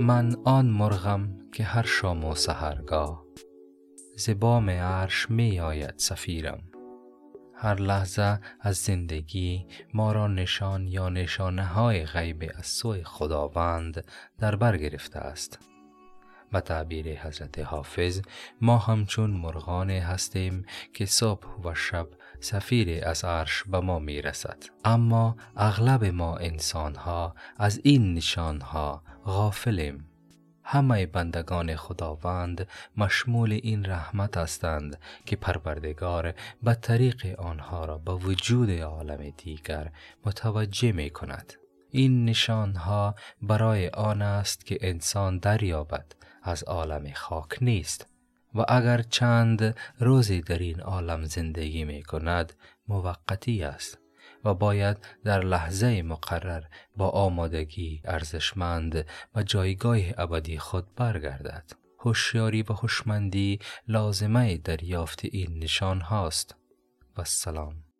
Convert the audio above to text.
من آن مرغم که هر شام و سحرگاه ز بام عرش می آید صفیرم هر لحظه از زندگی ما را نشان یا نشانه های غیب از سوی خداوند در بر گرفته است. به تعبیر حضرت حافظ ما همچون مرغان هستیم که صبح و شب سفیر از عرش به ما می رسد اما اغلب ما انسان ها از این نشان ها غافلیم. همه بندگان خداوند مشمول این رحمت هستند که پروردگار به طریق آنها را به وجود عالم دیگر متوجه می کند این نشان ها برای آن است که انسان دریابد از عالم خاک نیست. و اگر چند روزی در این عالم زندگی می کند موقتی است و باید در لحظه مقرر با آمادگی ارزشمند و جایگاه ابدی خود برگردد. هوشیاری و هوشمندی لازمه دریافت این نشان هاست. و سلام.